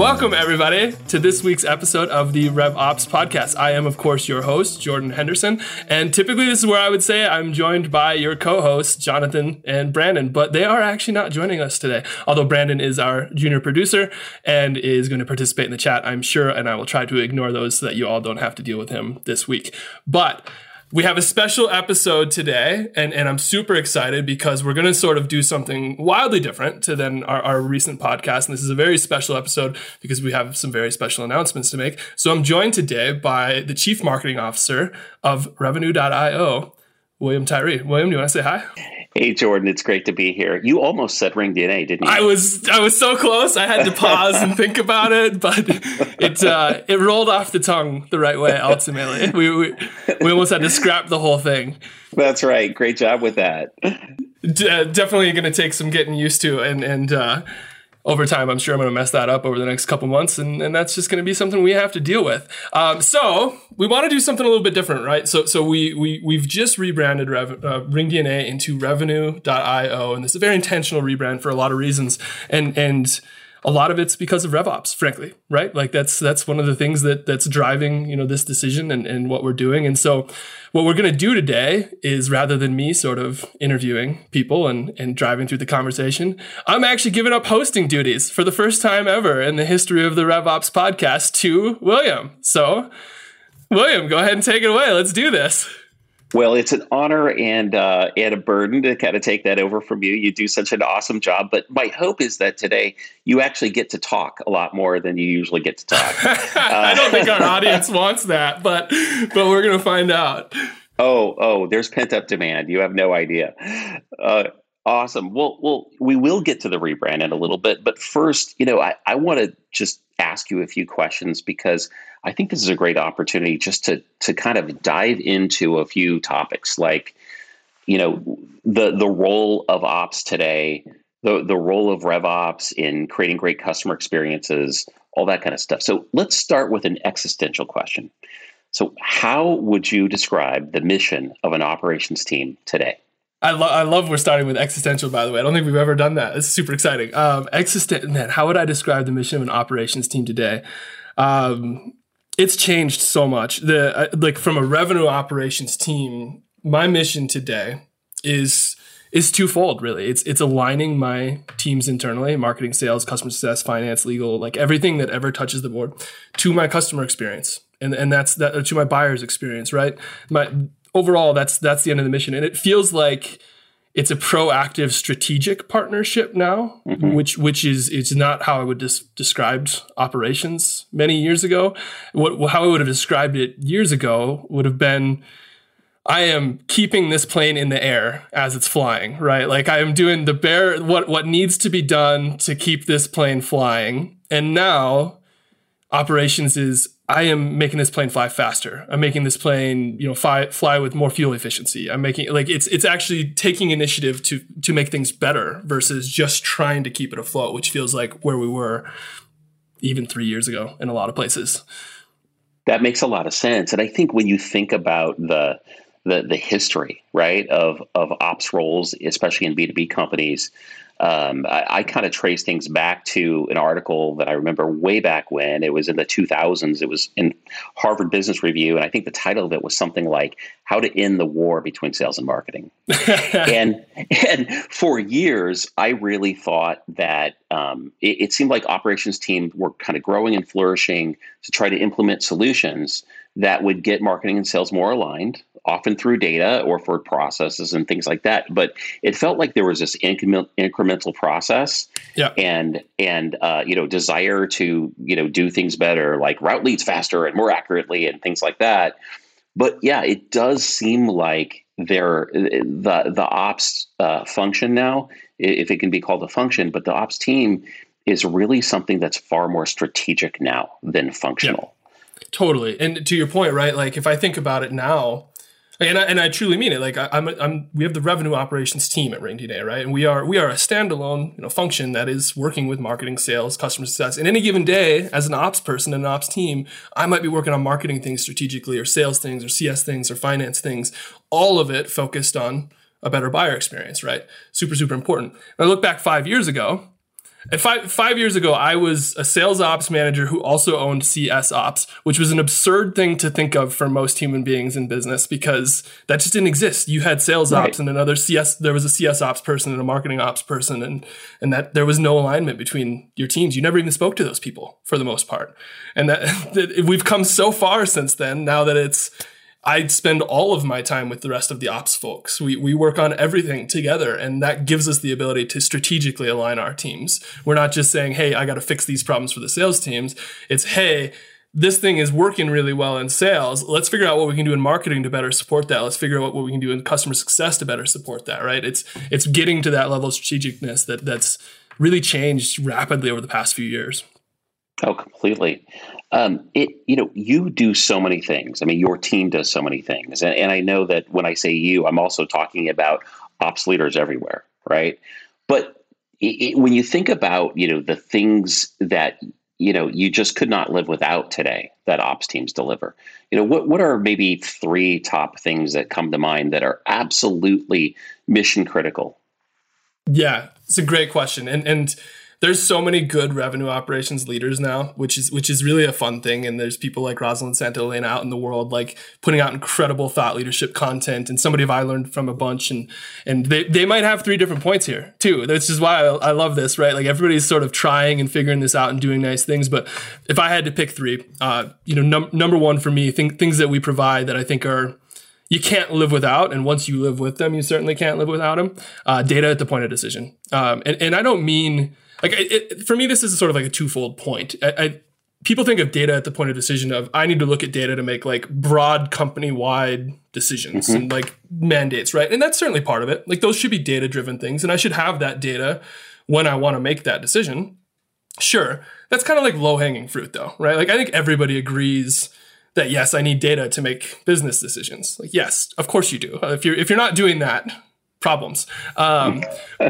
Welcome, everybody, to this week's episode of the Rev Ops podcast. I am, of course, your host, Jordan Henderson. And typically, this is where I would say I'm joined by your co hosts, Jonathan and Brandon, but they are actually not joining us today. Although Brandon is our junior producer and is going to participate in the chat, I'm sure, and I will try to ignore those so that you all don't have to deal with him this week. But we have a special episode today, and, and I'm super excited because we're going to sort of do something wildly different to than our, our recent podcast. And this is a very special episode because we have some very special announcements to make. So I'm joined today by the Chief Marketing Officer of Revenue.io, William Tyree. William, do you want to say hi? Hey Jordan, it's great to be here. You almost said Ring DNA, didn't you? I was I was so close. I had to pause and think about it, but it uh, it rolled off the tongue the right way. Ultimately, we, we we almost had to scrap the whole thing. That's right. Great job with that. D- definitely going to take some getting used to, and and uh, over time, I'm sure I'm going to mess that up over the next couple months, and, and that's just going to be something we have to deal with. Um, so we want to do something a little bit different, right? So so we we we've just rebranded Rev, uh, RingDNA into Revenue.io, and this is a very intentional rebrand for a lot of reasons, and and a lot of it's because of RevOps, frankly, right? Like that's that's one of the things that that's driving you know this decision and, and what we're doing. And so, what we're going to do today is rather than me sort of interviewing people and and driving through the conversation, I'm actually giving up hosting duties for the first time ever in the history of the RevOps podcast to William. So, William, go ahead and take it away. Let's do this. Well, it's an honor and uh, and a burden to kind of take that over from you. You do such an awesome job, but my hope is that today you actually get to talk a lot more than you usually get to talk. I don't think our audience wants that, but but we're gonna find out. Oh, oh, there's pent up demand. You have no idea. Uh, awesome. Well, well, we will get to the rebrand in a little bit, but first, you know, I, I want to just ask you a few questions because I think this is a great opportunity just to to kind of dive into a few topics like you know the the role of ops today, the the role of RevOps in creating great customer experiences, all that kind of stuff. So let's start with an existential question. So how would you describe the mission of an operations team today? I, lo- I love we're starting with existential, by the way. I don't think we've ever done that. It's super exciting. Um, existent, man, how would I describe the mission of an operations team today? Um, it's changed so much. The uh, like from a revenue operations team, my mission today is is twofold really. It's it's aligning my teams internally, marketing, sales, customer success, finance, legal, like everything that ever touches the board to my customer experience. And and that's that to my buyer's experience, right? My overall that's that's the end of the mission. And it feels like it's a proactive strategic partnership now, mm-hmm. which which is it's not how I would des- described operations many years ago. What how I would have described it years ago would have been I am keeping this plane in the air as it's flying, right? Like I am doing the bare what what needs to be done to keep this plane flying. And now operations is I am making this plane fly faster. I'm making this plane, you know, fly, fly with more fuel efficiency. I'm making like it's it's actually taking initiative to to make things better versus just trying to keep it afloat, which feels like where we were even three years ago in a lot of places. That makes a lot of sense, and I think when you think about the the the history, right, of of ops roles, especially in B two B companies, um, I, I kind of trace things back to an article that I remember way back when it was in the 2000s. It was in Harvard Business Review, and I think the title of it was something like "How to End the War Between Sales and Marketing." and and for years, I really thought that um, it, it seemed like operations teams were kind of growing and flourishing to try to implement solutions that would get marketing and sales more aligned often through data or for processes and things like that. But it felt like there was this incremental process yeah. and and uh, you know desire to you know do things better, like route leads faster and more accurately and things like that. But yeah, it does seem like there the the ops uh, function now, if it can be called a function, but the ops team is really something that's far more strategic now than functional. Yeah. Totally. And to your point, right? Like if I think about it now, and I, and I truly mean it. Like I, am I'm, we have the revenue operations team at RingDNA, right? And we are, we are a standalone, you know, function that is working with marketing, sales, customer success. In any given day, as an ops person and an ops team, I might be working on marketing things strategically, or sales things, or CS things, or finance things. All of it focused on a better buyer experience, right? Super, super important. I look back five years ago, Five, five years ago, I was a sales ops manager who also owned CS ops, which was an absurd thing to think of for most human beings in business because that just didn't exist. You had sales right. ops and another CS, there was a CS ops person and a marketing ops person, and, and that there was no alignment between your teams. You never even spoke to those people for the most part. And that, that we've come so far since then now that it's, I spend all of my time with the rest of the ops folks. We, we work on everything together, and that gives us the ability to strategically align our teams. We're not just saying, hey, I got to fix these problems for the sales teams. It's, hey, this thing is working really well in sales. Let's figure out what we can do in marketing to better support that. Let's figure out what we can do in customer success to better support that, right? It's it's getting to that level of strategicness that that's really changed rapidly over the past few years. Oh, completely. Um, it, you know, you do so many things. I mean, your team does so many things, and, and I know that when I say you, I'm also talking about ops leaders everywhere, right? But it, it, when you think about, you know, the things that you know you just could not live without today that ops teams deliver, you know, what what are maybe three top things that come to mind that are absolutely mission critical? Yeah, it's a great question, and and there's so many good revenue operations leaders now, which is which is really a fun thing. And there's people like Rosalyn Santa Elena out in the world, like putting out incredible thought leadership content. And somebody I learned from a bunch, and and they, they might have three different points here too. That's just why I, I love this, right? Like everybody's sort of trying and figuring this out and doing nice things. But if I had to pick three, uh, you know, num- number one for me, think, things that we provide that I think are you can't live without, and once you live with them, you certainly can't live without them. Uh, data at the point of decision, um, and, and I don't mean like it, for me, this is sort of like a twofold point. I, I, people think of data at the point of decision of I need to look at data to make like broad company wide decisions mm-hmm. and like mandates, right? And that's certainly part of it. Like those should be data driven things, and I should have that data when I want to make that decision. Sure, that's kind of like low hanging fruit, though, right? Like I think everybody agrees that yes, I need data to make business decisions. Like yes, of course you do. If you're if you're not doing that, problems. Um,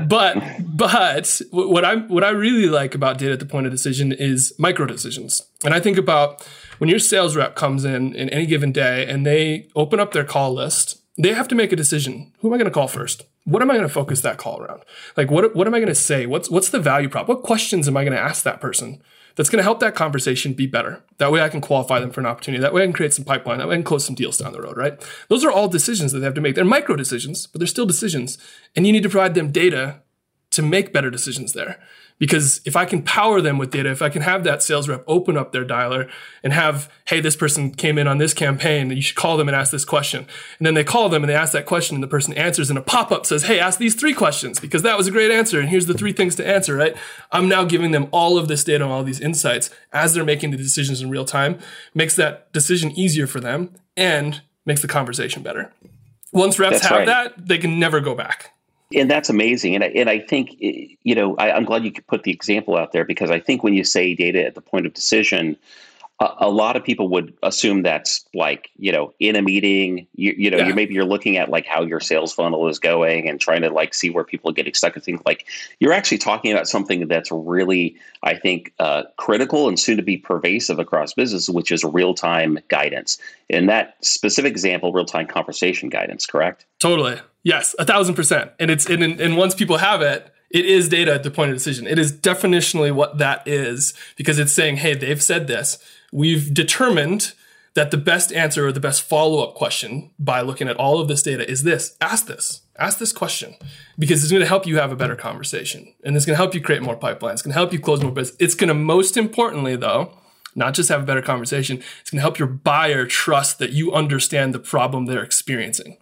but but what I what I really like about data at the point of decision is micro decisions. And I think about when your sales rep comes in in any given day and they open up their call list, they have to make a decision. Who am I going to call first? What am I going to focus that call around? Like what what am I going to say? What's what's the value prop? What questions am I going to ask that person? That's going to help that conversation be better. That way I can qualify them for an opportunity. That way I can create some pipeline. That way I can close some deals down the road, right? Those are all decisions that they have to make. They're micro decisions, but they're still decisions. And you need to provide them data to make better decisions there. Because if I can power them with data, if I can have that sales rep open up their dialer and have, hey, this person came in on this campaign, you should call them and ask this question. And then they call them and they ask that question and the person answers and a pop up says, hey, ask these three questions because that was a great answer. And here's the three things to answer, right? I'm now giving them all of this data and all these insights as they're making the decisions in real time, makes that decision easier for them and makes the conversation better. Once reps That's have right. that, they can never go back and that's amazing. And I, and I think eh, you know I, am glad you could put the example out there because I think when you say data at the point of decision a, a lot of people would assume that's like you know in a meeting you, you know yeah. you maybe you're looking at like how your sales funnel is going and trying to like see where people are getting stuck and things like you're actually talking about something that's really I think uh, critical and soon to be pervasive across business which is real-time guidance in that specific example real-time conversation guidance correct totally Yes, a thousand percent. And it's and, and once people have it, it is data at the point of decision. It is definitionally what that is because it's saying, hey, they've said this. We've determined that the best answer or the best follow up question by looking at all of this data is this ask this. Ask this question because it's going to help you have a better conversation and it's going to help you create more pipelines. It's going to help you close more business. It's going to, most importantly, though, not just have a better conversation, it's going to help your buyer trust that you understand the problem they're experiencing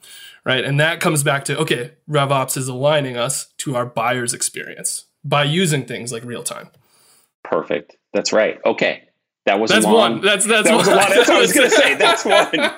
right? And that comes back to okay, RevOps is aligning us to our buyer's experience by using things like real time. Perfect. That's right. Okay. That was that's long, one. That's that's that one. Was a lot. That's what I was going to say. That's one.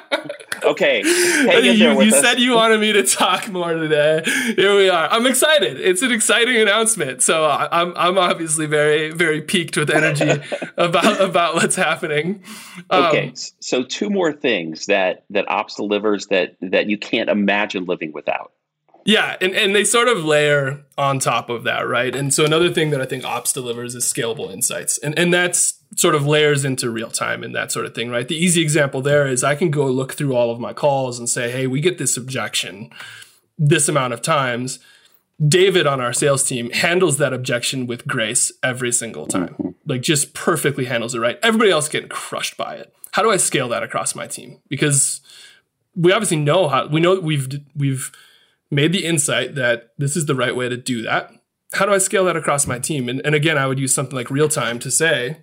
Okay, you, you said you wanted me to talk more today. Here we are. I'm excited. It's an exciting announcement. So I'm I'm obviously very very peaked with energy about about what's happening. Um, okay, so two more things that that Ops delivers that that you can't imagine living without. Yeah, and, and they sort of layer on top of that, right? And so another thing that I think Ops delivers is scalable insights. And and that's sort of layers into real time and that sort of thing, right? The easy example there is I can go look through all of my calls and say, hey, we get this objection this amount of times. David on our sales team handles that objection with grace every single time. Mm-hmm. Like just perfectly handles it right. Everybody else getting crushed by it. How do I scale that across my team? Because we obviously know how we know we've we've made the insight that this is the right way to do that. How do I scale that across my team? And, and again, I would use something like real time to say,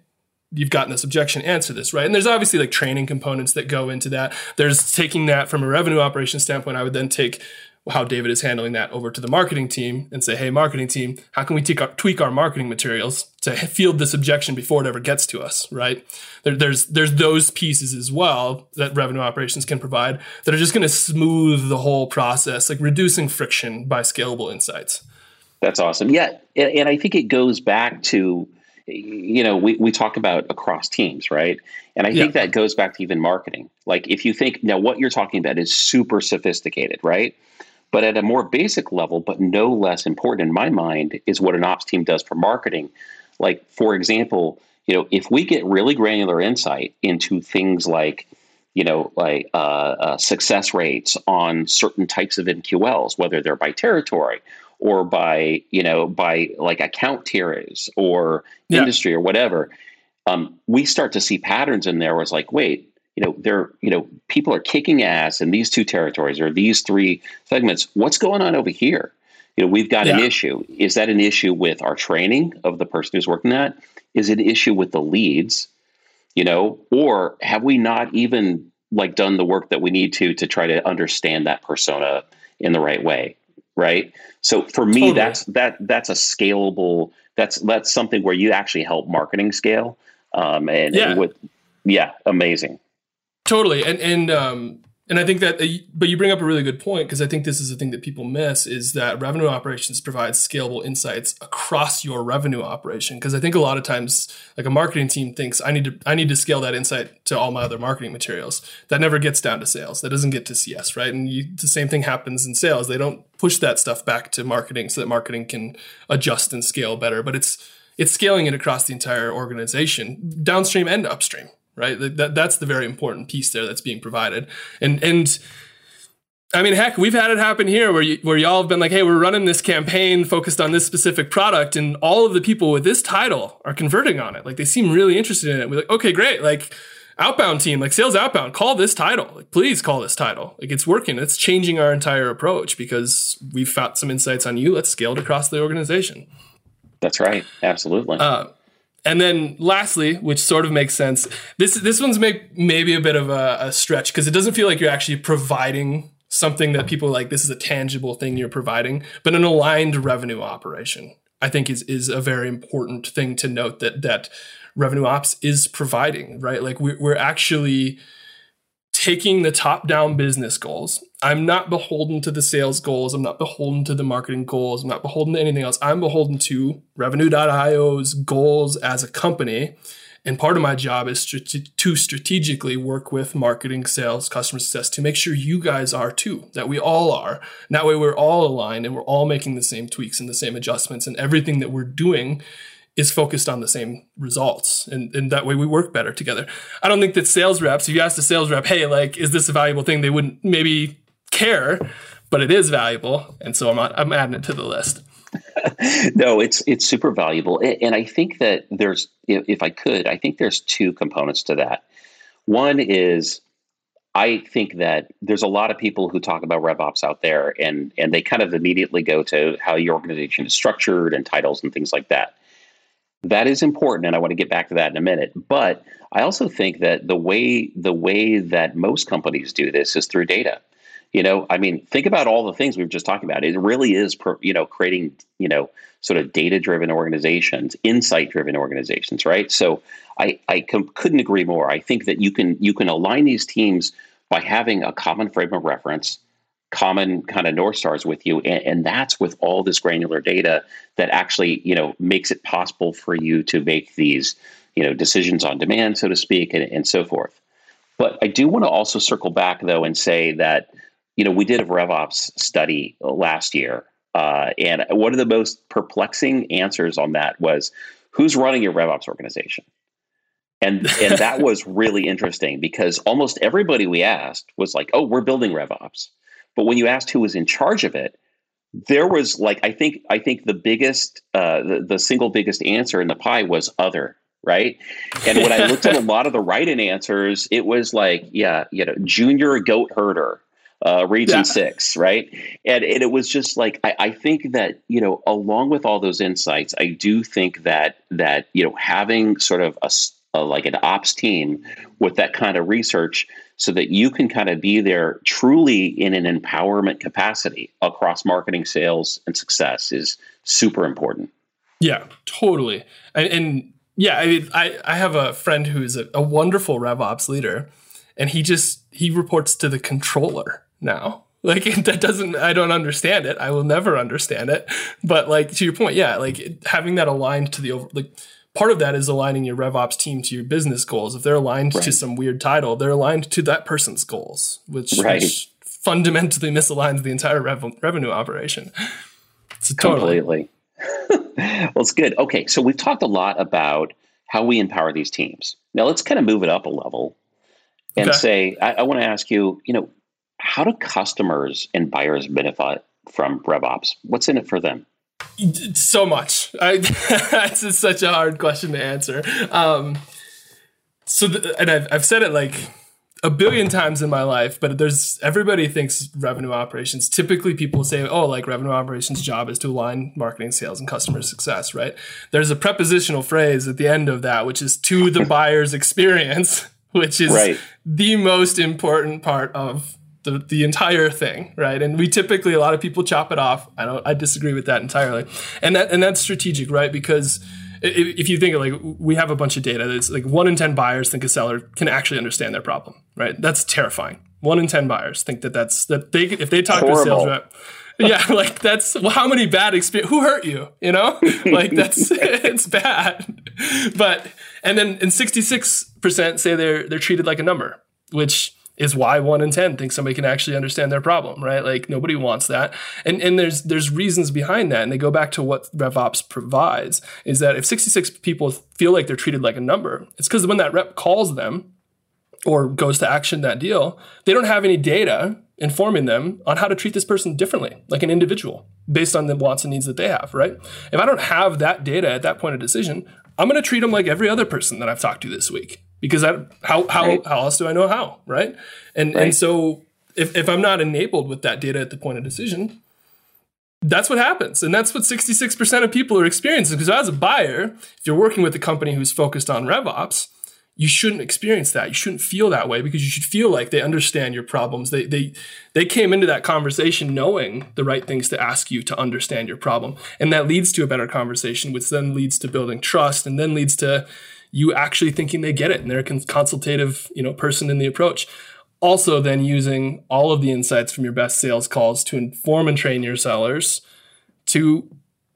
you've gotten this objection, answer this, right? And there's obviously like training components that go into that. There's taking that from a revenue operation standpoint. I would then take how David is handling that over to the marketing team and say, hey, marketing team, how can we tweak our, tweak our marketing materials to field this objection before it ever gets to us, right? There, there's there's those pieces as well that revenue operations can provide that are just going to smooth the whole process, like reducing friction by scalable insights. That's awesome. Yeah, and, and I think it goes back to you know we, we talk about across teams right and i think yeah. that goes back to even marketing like if you think now what you're talking about is super sophisticated right but at a more basic level, but no less important in my mind, is what an ops team does for marketing. Like, for example, you know, if we get really granular insight into things like, you know, like uh, uh, success rates on certain types of MQLs, whether they're by territory or by, you know, by like account tiers or yeah. industry or whatever, um, we start to see patterns in there where it's like, wait, you know, they're, you know, people are kicking ass in these two territories or these three segments. What's going on over here? You know, we've got yeah. an issue. Is that an issue with our training of the person who's working that? Is it an issue with the leads? You know, or have we not even like done the work that we need to to try to understand that persona in the right way? Right. So for me, totally. that's that that's a scalable. That's that's something where you actually help marketing scale. Um, and, yeah. and with yeah, amazing. Totally, and and um, and I think that, uh, but you bring up a really good point because I think this is the thing that people miss is that revenue operations provides scalable insights across your revenue operation. Because I think a lot of times, like a marketing team thinks, I need to I need to scale that insight to all my other marketing materials. That never gets down to sales. That doesn't get to CS, right? And you, the same thing happens in sales. They don't push that stuff back to marketing so that marketing can adjust and scale better. But it's it's scaling it across the entire organization, downstream and upstream right? That, that's the very important piece there that's being provided. And and I mean, heck, we've had it happen here where you, where y'all have been like, "Hey, we're running this campaign focused on this specific product, and all of the people with this title are converting on it. Like, they seem really interested in it. We're like, okay, great. Like, outbound team, like sales outbound, call this title. Like, please call this title. Like, it's working. It's changing our entire approach because we've found some insights on you. Let's scale it across the organization. That's right. Absolutely. Uh, and then lastly, which sort of makes sense, this this one's make maybe a bit of a, a stretch because it doesn't feel like you're actually providing something that people like this is a tangible thing you're providing, but an aligned revenue operation. I think is is a very important thing to note that that revenue ops is providing, right? Like we're, we're actually taking the top down business goals. I'm not beholden to the sales goals. I'm not beholden to the marketing goals. I'm not beholden to anything else. I'm beholden to revenue.io's goals as a company. And part of my job is to strategically work with marketing, sales, customer success to make sure you guys are too, that we all are. And that way we're all aligned and we're all making the same tweaks and the same adjustments and everything that we're doing is focused on the same results and, and that way we work better together i don't think that sales reps if you ask a sales rep hey like is this a valuable thing they wouldn't maybe care but it is valuable and so i'm, I'm adding it to the list no it's it's super valuable and i think that there's if i could i think there's two components to that one is I think that there's a lot of people who talk about RevOps out there, and and they kind of immediately go to how your organization is structured and titles and things like that. That is important, and I want to get back to that in a minute. But I also think that the way the way that most companies do this is through data. You know, I mean, think about all the things we've just talked about. It really is, you know, creating, you know, sort of data-driven organizations, insight-driven organizations, right? So I, I com- couldn't agree more. I think that you can you can align these teams by having a common frame of reference, common kind of north stars with you and, and, that's with all this granular data that actually you know makes it possible for you to make these you know decisions on demand so to speak and, and so forth but i do want to also circle back though and say that you know we did a revops study last year uh, and one of the most perplexing answers on that was who's running your revops organization? And and that was really interesting because almost everybody we asked was like oh we're building revops. But when you asked who was in charge of it, there was like I think I think the biggest uh, the, the single biggest answer in the pie was other right? And when I looked at a lot of the write-in answers it was like yeah you know junior goat herder uh, region yeah. six right and, and it was just like I, I think that you know along with all those insights I do think that that you know having sort of a, a like an ops team with that kind of research so that you can kind of be there truly in an empowerment capacity across marketing, sales, and success is super important. Yeah, totally. And, and yeah, I mean, I, I have a friend who's a, a wonderful RevOps leader, and he just he reports to the controller now. Like that doesn't I don't understand it. I will never understand it. But like to your point, yeah, like having that aligned to the over like part of that is aligning your RevOps team to your business goals. If they're aligned right. to some weird title, they're aligned to that person's goals, which, right. which fundamentally misaligns the entire rev- revenue operation. So totally. Completely. well, it's good. Okay, so we've talked a lot about how we empower these teams. Now let's kind of move it up a level and okay. say, I, I want to ask you, you know, how do customers and buyers benefit from RevOps? What's in it for them? so much. I, that's such a hard question to answer. Um, so, the, and I've, I've said it like a billion times in my life, but there's everybody thinks revenue operations. Typically, people say, "Oh, like revenue operations' job is to align marketing, sales, and customer success." Right? There's a prepositional phrase at the end of that, which is to the buyer's experience, which is right. the most important part of the, the entire thing, right? And we typically a lot of people chop it off. I don't I disagree with that entirely. And that and that's strategic, right? Because if, if you think of like we have a bunch of data that's like one in 10 buyers think a seller can actually understand their problem, right? That's terrifying. One in 10 buyers think that that's that they if they talk Horrible. to a sales rep yeah, like that's well, how many bad experience? Who hurt you? You know, like that's it's bad. But and then and sixty six percent say they're they're treated like a number, which is why one in 10 thinks somebody can actually understand their problem, right? Like nobody wants that. And, and there's, there's reasons behind that. And they go back to what RevOps provides is that if 66 people feel like they're treated like a number, it's because when that rep calls them or goes to action that deal, they don't have any data informing them on how to treat this person differently, like an individual, based on the wants and needs that they have, right? If I don't have that data at that point of decision, I'm going to treat them like every other person that I've talked to this week because I, how how right. how else do I know how, right? And right. and so if if I'm not enabled with that data at the point of decision, that's what happens, and that's what 66% of people are experiencing. Because as a buyer, if you're working with a company who's focused on RevOps, you shouldn't experience that. You shouldn't feel that way because you should feel like they understand your problems. They they they came into that conversation knowing the right things to ask you to understand your problem, and that leads to a better conversation, which then leads to building trust, and then leads to you actually thinking they get it and they're a consultative you know person in the approach. Also then using all of the insights from your best sales calls to inform and train your sellers to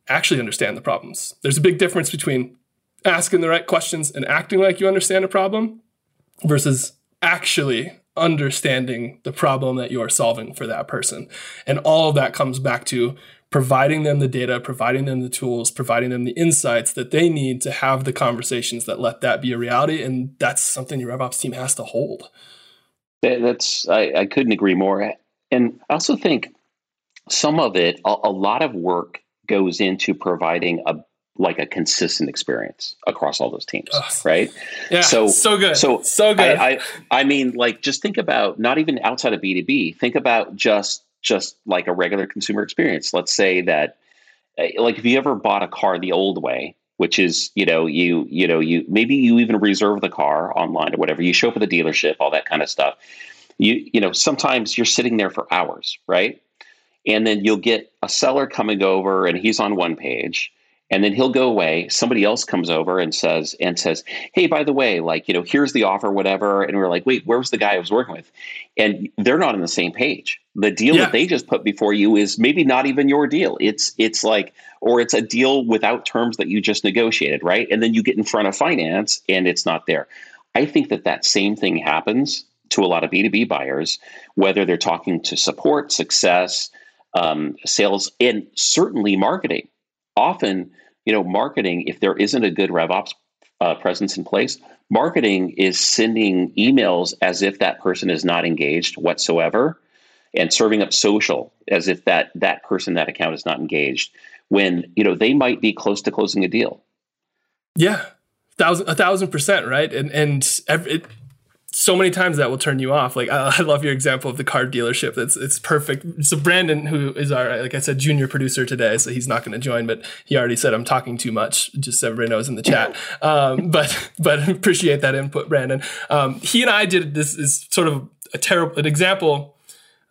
actually understand the problems. There's a big difference between asking the right questions and acting like you understand a problem versus actually understanding the problem that you are solving for that person. And all of that comes back to providing them the data, providing them the tools, providing them the insights that they need to have the conversations that let that be a reality. And that's something your RevOps team has to hold. That's I, I couldn't agree more. And I also think some of it, a, a lot of work goes into providing a like a consistent experience across all those teams, right? Yeah, so so good, so so good. I, I, I mean, like, just think about not even outside of B two B. Think about just just like a regular consumer experience. Let's say that, eh, like, if you ever bought a car the old way, which is you know you you know you maybe you even reserve the car online or whatever. You show up at the dealership, all that kind of stuff. You you know sometimes you're sitting there for hours, right? And then you'll get a seller coming over, and he's on one page and then he'll go away. Somebody else comes over and says and says hey by the way like you know here's the offer whatever. And we're like wait where was the guy i was working with? And they're not on the same page. The deal yeah. that they just put before you is maybe not even your deal. It's it's like or it's a deal without terms that you just negotiated right? And then you get in front of finance and it's not there. I think that that same thing happens to a lot of b2b buyers whether they're talking to support success um, sales and certainly marketing often you know, marketing, if there isn't a good RevOps uh, presence in place, marketing is sending emails as if that person is not engaged whatsoever. and serving up social as if that that person that account is not engaged when you know they might be close to closing a deal. Yeah, thousand a thousand percent right, and and every, it, so many times that will turn you off. Like I, I, love your example of the car dealership. That's it's perfect. So Brandon, who is our like I said, junior producer today, so he's not going to join, but he already said I'm talking too much. Just so everybody knows in the chat. Um, but but appreciate that input, Brandon. Um, he and I did this is sort of a terrible an example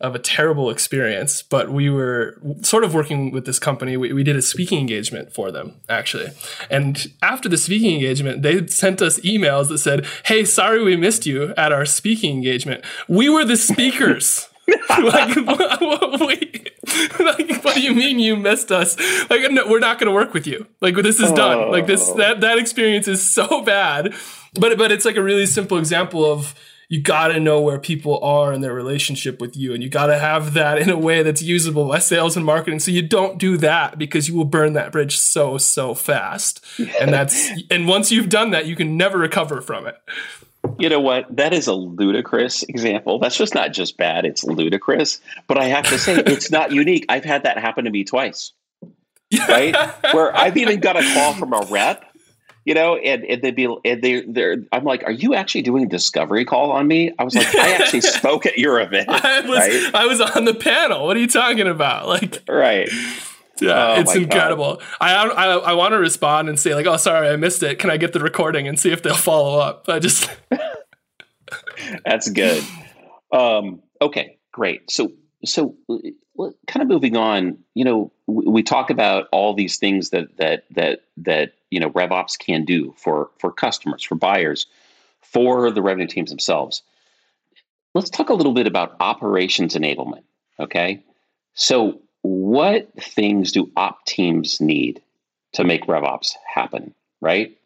of a terrible experience, but we were sort of working with this company. We, we did a speaking engagement for them, actually. And after the speaking engagement, they sent us emails that said, Hey, sorry we missed you at our speaking engagement. We were the speakers. like, what, wait, like, what do you mean you missed us? Like, no, we're not going to work with you. Like, this is done. Like, this oh. that that experience is so bad. But but it's like a really simple example of you got to know where people are in their relationship with you and you got to have that in a way that's usable by sales and marketing. So you don't do that because you will burn that bridge so so fast. And that's and once you've done that you can never recover from it. You know what? That is a ludicrous example. That's just not just bad it's ludicrous. But i have to say it's not unique. I've had that happen to me twice. Right? Where i've even got a call from a rep you know, and, and they'd be, and they, they're, I'm like, are you actually doing a discovery call on me? I was like, I actually spoke at your event. I was, right? I was on the panel. What are you talking about? Like, right. Yeah, oh it's incredible. I, I I want to respond and say like, "Oh, sorry, I missed it. Can I get the recording and see if they'll follow up?" I just That's good. Um, okay, great. So so uh, kind of moving on, you know, we, we talk about all these things that that that that you know RevOps can do for for customers, for buyers, for the revenue teams themselves. Let's talk a little bit about operations enablement. Okay, so what things do op teams need to make RevOps happen? Right?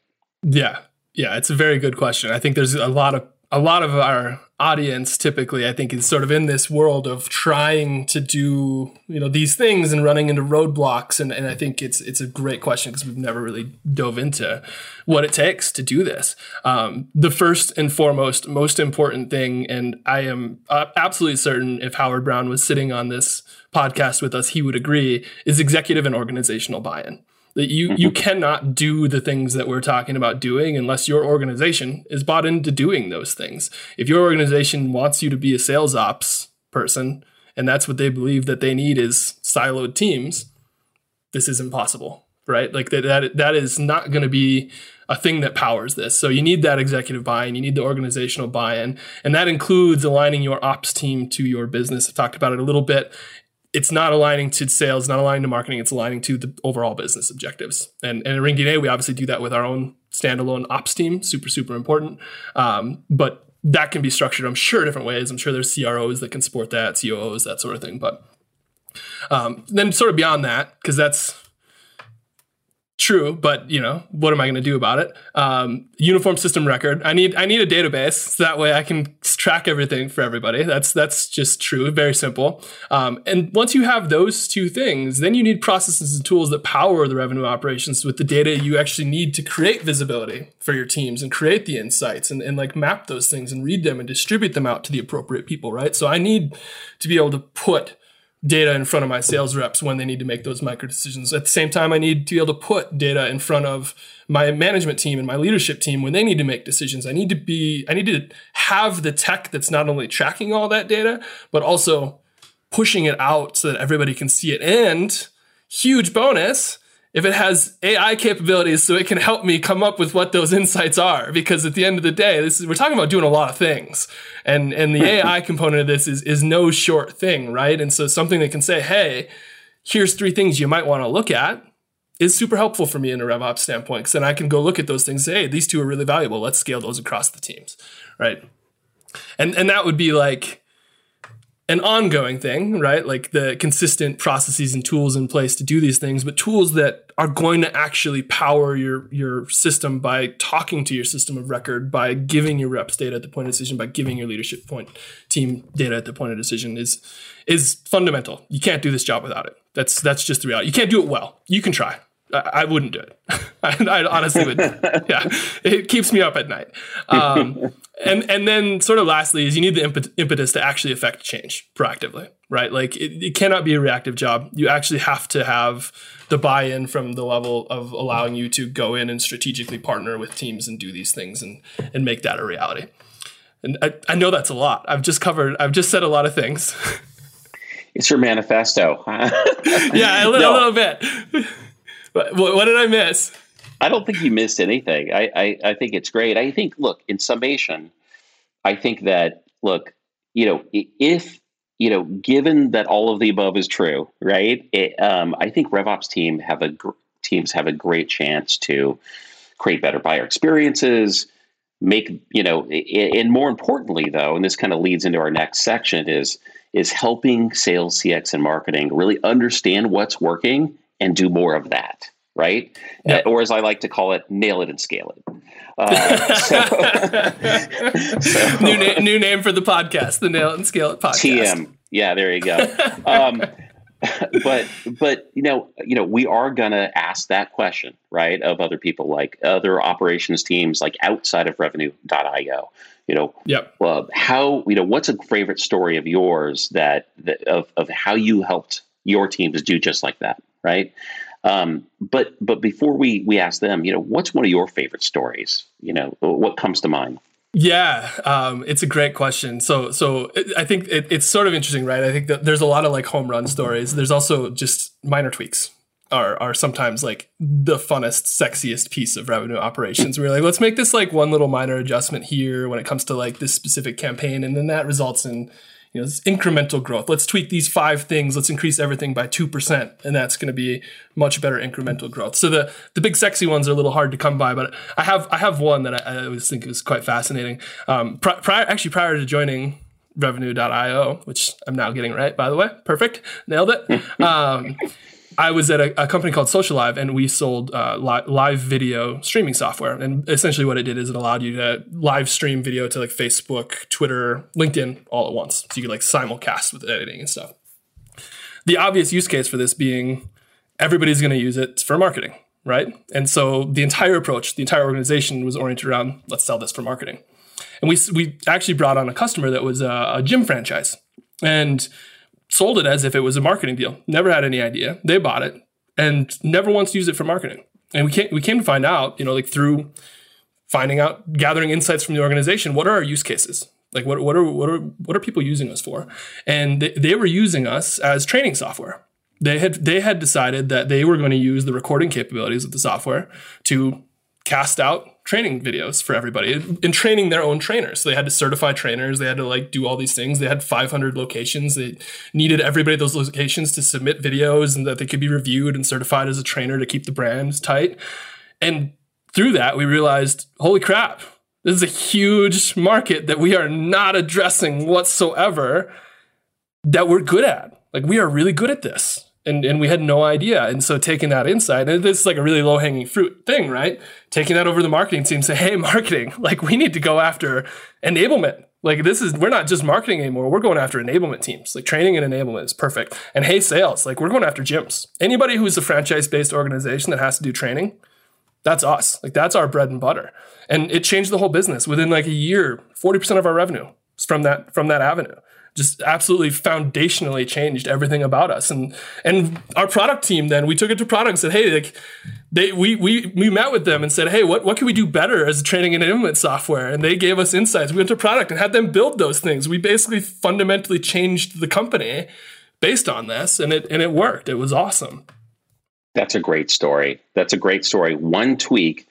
Yeah, yeah, it's a very good question. I think there's a lot of a lot of our audience typically i think is sort of in this world of trying to do you know these things and running into roadblocks. And, and i think it's it's a great question because we've never really dove into what it takes to do this. Um, the first and foremost most important thing and i am uh, absolutely certain if howard brown was sitting on this podcast with us he would agree is executive and organizational buy-in that you you mm-hmm. cannot do the things that we're talking about doing unless your organization is bought into doing those things. If your organization wants you to be a sales ops person and that's what they believe that they need is siloed teams, this is impossible, right? Like that that, that is not going to be a thing that powers this. So you need that executive buy-in, you need the organizational buy-in, and that includes aligning your ops team to your business. I've talked about it a little bit it's not aligning to sales, not aligning to marketing. It's aligning to the overall business objectives. And, and at RingDNA, we obviously do that with our own standalone ops team. Super, super important. Um, but that can be structured, I'm sure, different ways. I'm sure there's CROs that can support that, COOs, that sort of thing. But um, then, sort of beyond that, because that's true but you know what am i going to do about it? Um, uniform system record. I need i need a database so that way i can track everything for everybody. That's that's just true very simple. Um, and once you have those two things then you need processes and tools that power the revenue operations with the data you actually need to create visibility for your teams and create the insights and, and like map those things and read them and distribute them out to the appropriate people right? So i need to be able to put data in front of my sales reps when they need to make those micro decisions. At the same time, I need to be able to put data in front of my management team and my leadership team when they need to make decisions. I need to be, I need to have the tech that's not only tracking all that data, but also pushing it out so that everybody can see it. And huge bonus, if it has AI capabilities so it can help me come up with what those insights are. Because at the end of the day, this is, we're talking about doing a lot of things. And, and the AI component of this is, is no short thing, right? And so something that can say, hey, here's three things you might want to look at is super helpful for me in a RevOps standpoint. Because then I can go look at those things and say, hey, these two are really valuable. Let's scale those across the teams, right? And, and that would be like, an ongoing thing, right? Like the consistent processes and tools in place to do these things, but tools that are going to actually power your your system by talking to your system of record, by giving your reps data at the point of decision, by giving your leadership point team data at the point of decision is is fundamental. You can't do this job without it. That's that's just the reality. You can't do it well. You can try. I wouldn't do it. I, I, honestly would. yeah, it keeps me up at night. Um, and and then sort of lastly is you need the impetus to actually affect change proactively, right? Like it, it cannot be a reactive job. You actually have to have the buy-in from the level of allowing you to go in and strategically partner with teams and do these things and and make that a reality. And I, I know that's a lot. I've just covered. I've just said a lot of things. it's your manifesto. yeah, a little, no. a little bit. What, what did I miss? I don't think you missed anything. I, I, I think it's great. I think, look, in summation, I think that, look, you know, if, you know, given that all of the above is true, right? It, um, I think RevOps team have a gr- teams have a great chance to create better buyer experiences, make you know, and more importantly, though, and this kind of leads into our next section is is helping sales, CX, and marketing really understand what's working and do more of that right? Yep. Uh, or as I like to call it, nail it and scale it. Uh, so, so. New, na- new name for the podcast, the Nail It and Scale It podcast. TM. Yeah, there you go. Um, but but you know you know we are gonna ask that question right of other people like other operations teams like outside of revenue.io you know yep. Uh, how you know what's a favorite story of yours that, that of, of how you helped your teams do just like that right um, but but before we we ask them, you know, what's one of your favorite stories? You know, what comes to mind? Yeah, um, it's a great question. So, so I think it, it's sort of interesting, right? I think that there's a lot of like home run stories. There's also just minor tweaks are are sometimes like the funnest, sexiest piece of revenue operations. We're like, let's make this like one little minor adjustment here when it comes to like this specific campaign, and then that results in you know, incremental growth. Let's tweak these five things. Let's increase everything by 2%. And that's going to be much better incremental growth. So the, the big sexy ones are a little hard to come by, but I have, I have one that I, I always think is quite fascinating. Um, prior, actually prior to joining revenue.io, which I'm now getting right, by the way, perfect. Nailed it. Um, I was at a, a, company called Social Live, and we sold uh, li- live video streaming software. And essentially, what it did is it allowed you to live stream video to like Facebook, Twitter, LinkedIn all at once, so you could like simulcast with editing and stuff. The obvious use case for this being everybody's going to use it for marketing, right? And so the entire approach, the entire organization was oriented around let's sell this for marketing. And we we actually brought on a customer that was a, a gym franchise, and sold it as if it was a marketing deal. Never had any idea. They bought it and never once used it for marketing. And we came, we came to find out, you know, like through finding out, gathering insights from the organization, what are our use cases? Like what, what are what are what are people using us for? And they, they were using us as training software. They had they had decided that they were going to use the recording capabilities of the software to cast out training videos for everybody and training their own trainers. So they had to certify trainers. They had to like do all these things. They had 500 locations. They needed everybody at those locations to submit videos and that they could be reviewed and certified as a trainer to keep the brands tight. And through that, we realized, holy crap, this is a huge market that we are not addressing whatsoever that we're good at. Like we are really good at this and and we had no idea. And so taking that insight, and this is like a really low hanging fruit thing, right? Taking that over the marketing team, say, hey, marketing, like we need to go after enablement. Like this is we're not just marketing anymore. We're going after enablement teams. Like training and enablement is perfect. And hey, sales, like we're going after gyms. Anybody who's a franchise based organization that has to do training, that's us. Like that's our bread and butter. And it changed the whole business within like a year. Forty percent of our revenue from that from that avenue just absolutely foundationally changed everything about us. And and our product team then we took it to product and said, hey, like they we we we met with them and said, hey, what what can we do better as training and enablement software? And they gave us insights. We went to product and had them build those things. We basically fundamentally changed the company based on this, and it and it worked. It was awesome. That's a great story. That's a great story. One tweak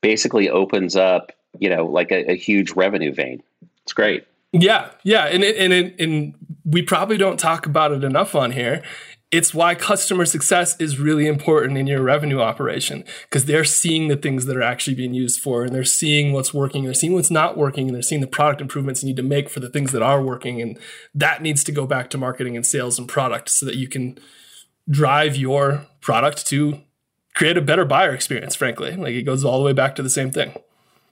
basically opens up, you know, like a, a huge revenue vein. It's great. Yeah, yeah, and it, and it, and we probably don't talk about it enough on here. It's why customer success is really important in your revenue operation because they're seeing the things that are actually being used for, and they're seeing what's working, they're seeing what's not working, and they're seeing the product improvements you need to make for the things that are working, and that needs to go back to marketing and sales and product so that you can drive your product to create a better buyer experience. Frankly, like it goes all the way back to the same thing.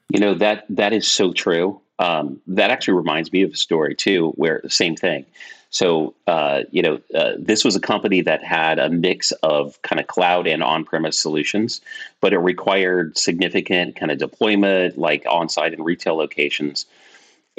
You know that that is so true. Um, that actually reminds me of a story too, where the same thing. So, uh, you know, uh, this was a company that had a mix of kind of cloud and on-premise solutions, but it required significant kind of deployment, like on-site and retail locations.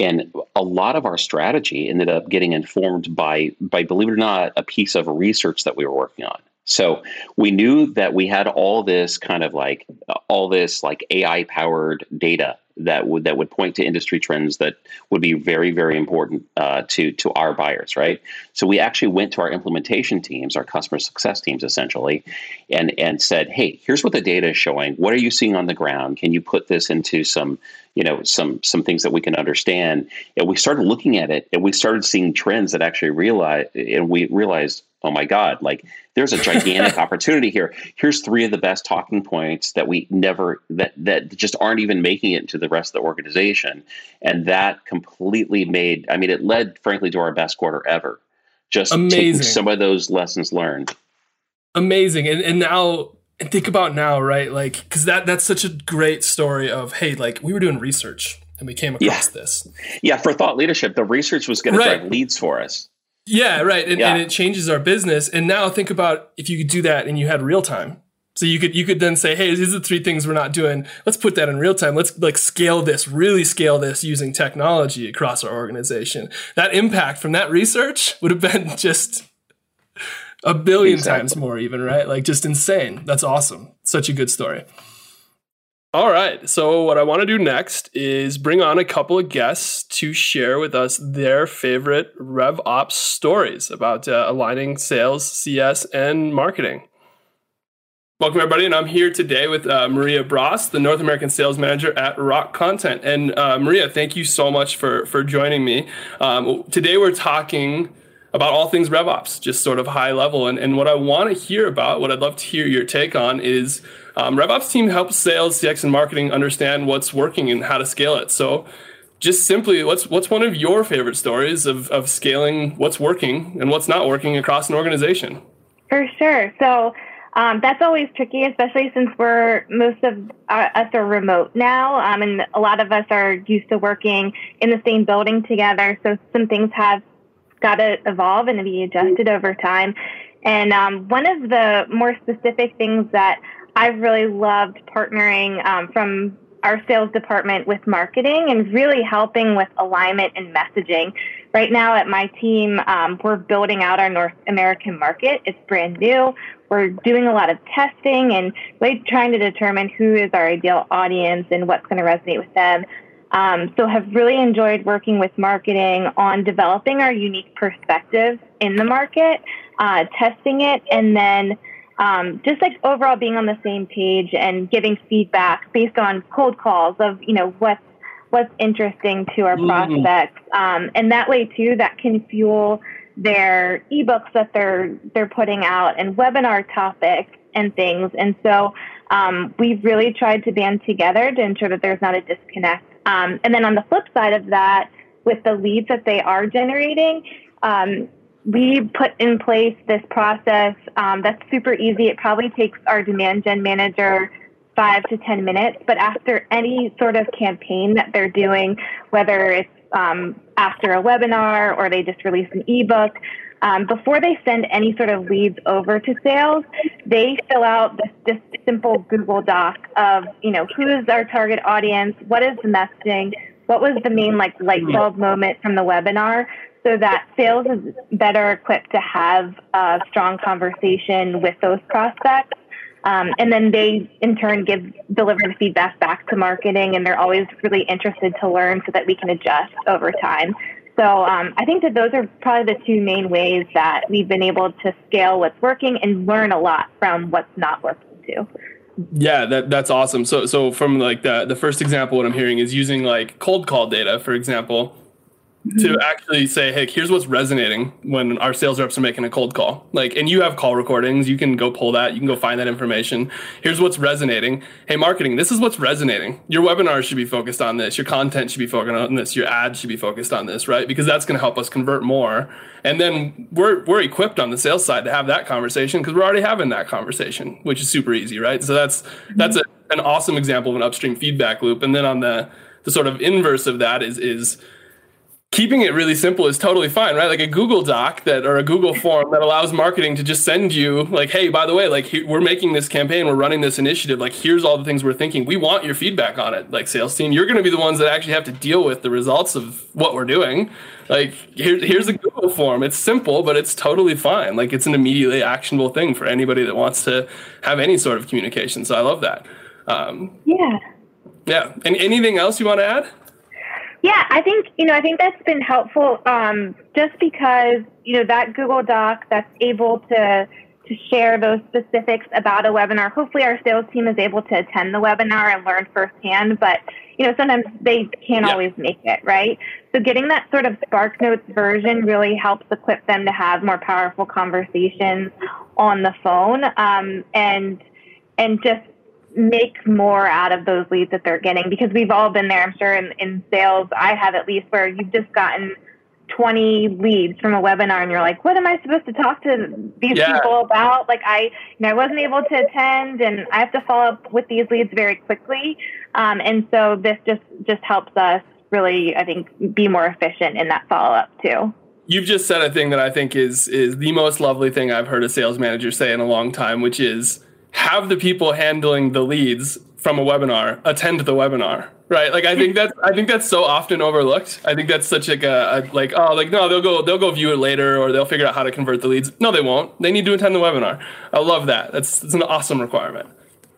And a lot of our strategy ended up getting informed by, by believe it or not, a piece of research that we were working on. So we knew that we had all this kind of like all this like AI powered data that would that would point to industry trends that would be very very important uh, to to our buyers right? So we actually went to our implementation teams our customer success teams essentially and and said hey here's what the data is showing. What are you seeing on the ground? Can you put this into some you know some some things that we can understand? And we started looking at it and we started seeing trends that actually realized and we realized oh my god like there's a gigantic opportunity here here's three of the best talking points that we never that that just aren't even making it to the rest of the organization and that completely made i mean it led frankly to our best quarter ever just Amazing. taking some of those lessons learned Amazing. And and now and think about now, right? Like, because that that's such a great story of hey, like we were doing research and we came across yeah. this. Yeah, for thought leadership, the research was going right. to drive leads for us. Yeah, right. And, yeah. and it changes our business. And now think about if you could do that and you had real time. So you could you could then say, hey, these are the three things we're not doing. Let's put that in real time. Let's like scale this, really scale this using technology across our organization. That impact from that research would have been just a billion exactly. times more, even right? Like just insane. That's awesome. Such a good story. All right. So, what I want to do next is bring on a couple of guests to share with us their favorite RevOps stories about uh, aligning sales, CS, and marketing. Welcome, everybody. And I'm here today with uh, Maria Bras, the North American Sales Manager at Rock Content. And uh, Maria, thank you so much for, for joining me. Um, today, we're talking about all things RevOps, just sort of high level. And, and what I want to hear about, what I'd love to hear your take on is um, RevOps team helps sales, CX, and marketing understand what's working and how to scale it. So, just simply, what's what's one of your favorite stories of of scaling what's working and what's not working across an organization? For sure. So. Um, that's always tricky, especially since we're most of uh, us are remote now, um, and a lot of us are used to working in the same building together. So some things have got to evolve and be adjusted over time. And um, one of the more specific things that I've really loved partnering um, from our sales department with marketing and really helping with alignment and messaging. Right now at my team, um, we're building out our North American market. It's brand new. We're doing a lot of testing and really trying to determine who is our ideal audience and what's going to resonate with them. Um, so have really enjoyed working with marketing on developing our unique perspective in the market, uh, testing it, and then um, just like overall being on the same page and giving feedback based on cold calls of you know what's what's interesting to our mm-hmm. prospects. Um, and that way too that can fuel their ebooks that they're they're putting out and webinar topics and things. And so um, we've really tried to band together to ensure that there's not a disconnect. Um, and then on the flip side of that with the leads that they are generating um, we put in place this process um, that's super easy. It probably takes our demand gen manager five to 10 minutes, but after any sort of campaign that they're doing, whether it's um, after a webinar or they just release an ebook, um, before they send any sort of leads over to sales, they fill out this, this simple Google Doc of, you know, who is our target audience, what is the messaging, what was the main like light bulb moment from the webinar so that sales is better equipped to have a strong conversation with those prospects. Um, and then they in turn give deliver the feedback back to marketing and they're always really interested to learn so that we can adjust over time. So um, i think that those are probably the two main ways that we've been able to scale what's working and learn a lot from what's not working too. Yeah that, that's awesome. So so from like the, the first example what i'm hearing is using like cold call data for example to mm-hmm. actually say, hey, here's what's resonating when our sales reps are making a cold call. Like, and you have call recordings, you can go pull that, you can go find that information. Here's what's resonating. Hey, marketing, this is what's resonating. Your webinar should be focused on this. Your content should be focused on this. Your ads should be focused on this, right? Because that's going to help us convert more. And then we're we're equipped on the sales side to have that conversation because we're already having that conversation, which is super easy, right? So that's that's a an awesome example of an upstream feedback loop. And then on the the sort of inverse of that is is keeping it really simple is totally fine, right? Like a Google Doc that or a Google form that allows marketing to just send you like, hey, by the way, like we're making this campaign, we're running this initiative. Like here's all the things we're thinking. We want your feedback on it. Like sales team, you're going to be the ones that actually have to deal with the results of what we're doing. Like here, here's a Google form. It's simple, but it's totally fine. Like it's an immediately actionable thing for anybody that wants to have any sort of communication. So I love that. Um, yeah. Yeah. And anything else you want to add? Yeah, I think you know I think that's been helpful um, just because you know that Google Doc that's able to to share those specifics about a webinar. Hopefully, our sales team is able to attend the webinar and learn firsthand. But you know sometimes they can't yeah. always make it right. So getting that sort of Spark Notes version really helps equip them to have more powerful conversations on the phone um, and and just make more out of those leads that they're getting because we've all been there. I'm sure in, in sales i have at least where you've just gotten 20 leads from a webinar and you're like what am i supposed to talk to these yeah. people about? Like i you know i wasn't able to attend and i have to follow up with these leads very quickly. Um, and so this just just helps us really i think be more efficient in that follow up too. You've just said a thing that i think is is the most lovely thing i've heard a sales manager say in a long time which is have the people handling the leads from a webinar attend the webinar right? Like i think that's i think that's so often overlooked. I think that's such like a, a, like oh like no they'll go they'll go view it later or they'll figure out how to convert the leads. No they won't. They need to attend the webinar. I love that. That's, that's an awesome requirement.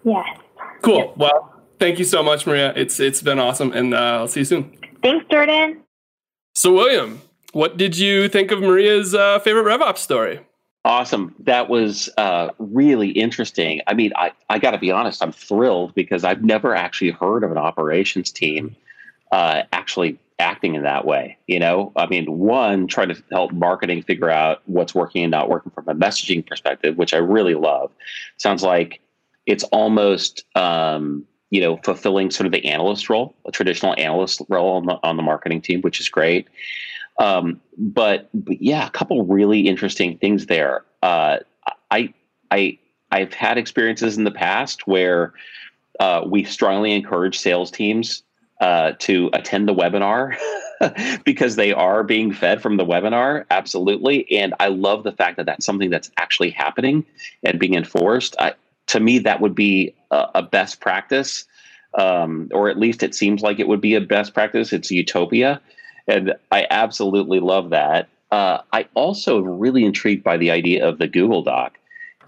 Yes cool. Well thank you so much maria. It's it's been awesome and uh, i'll see you soon. Thanks jordan. So william what did you think of maria's uh, favorite revops story Awesome. That was uh, really interesting. I mean, I, I got to be honest, I'm thrilled because I've never actually heard of an operations team uh, actually acting in that way. You know, I mean, one, trying to help marketing figure out what's working and not working from a messaging perspective, which I really love. Sounds like it's almost, um, you know, fulfilling sort of the analyst role, a traditional analyst role on the, on the marketing team, which is great. Um, but, but, yeah, a couple really interesting things there. Uh, I I I've had experiences in the past where uh, we strongly encourage sales teams uh, to attend the webinar because they are being fed from the webinar. Absolutely, and I love the fact that that's something that's actually happening and being enforced. I, to me, that would be a, a best practice. Um, or at least it seems like it would be a best practice. It's utopia and I absolutely love that. Uh, I also really intrigued by the idea of the Google Doc.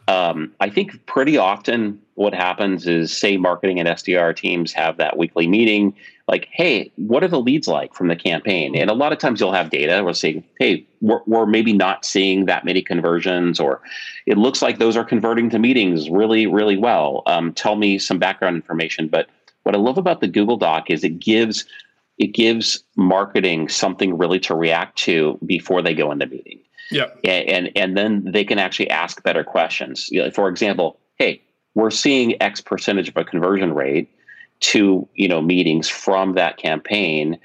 Um, I think pretty often what happens is, say, marketing and SDR teams have that weekly meeting. Like, hey, what are the leads like from the campaign? And a lot of times you'll have data. We're saying, hey, we're, we're maybe not seeing that many conversions, or it looks like those are converting to meetings really, really well. Um, tell me some background information. But what I love about the Google Doc is it gives it gives marketing something really to react to before they go into meeting. Yeah. And, and, and then they can actually ask better questions. You know, for example, hey, we're seeing X percentage of a conversion rate to you know meetings from that campaign.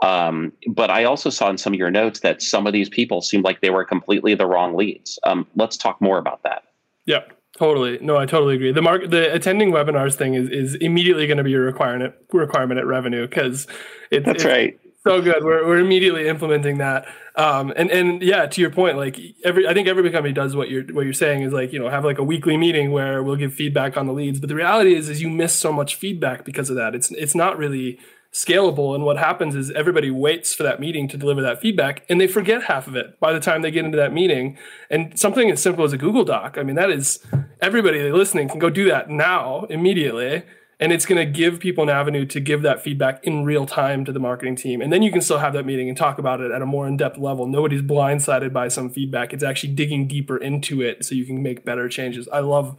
Um, but I also saw in some of your notes that some of these people seemed like they were completely the wrong leads. Um, let's talk more about that. Yeah. Totally. No, I totally agree. The mark the attending webinars thing is is immediately going to be a requirement requirement at revenue because it's That's right. So good. We're we're immediately implementing that. Um and and yeah, to your point, like every I think every company does what you're what you're saying is like, you know, have like a weekly meeting where we'll give feedback on the leads. But the reality is is you miss so much feedback because of that. It's it's not really scalable. And what happens is everybody waits for that meeting to deliver that feedback and they forget half of it by the time they get into that meeting. And something as simple as a Google Doc, I mean, that is everybody listening can go do that now, immediately. And it's going to give people an avenue to give that feedback in real time to the marketing team. And then you can still have that meeting and talk about it at a more in depth level. Nobody's blindsided by some feedback. It's actually digging deeper into it so you can make better changes. I love.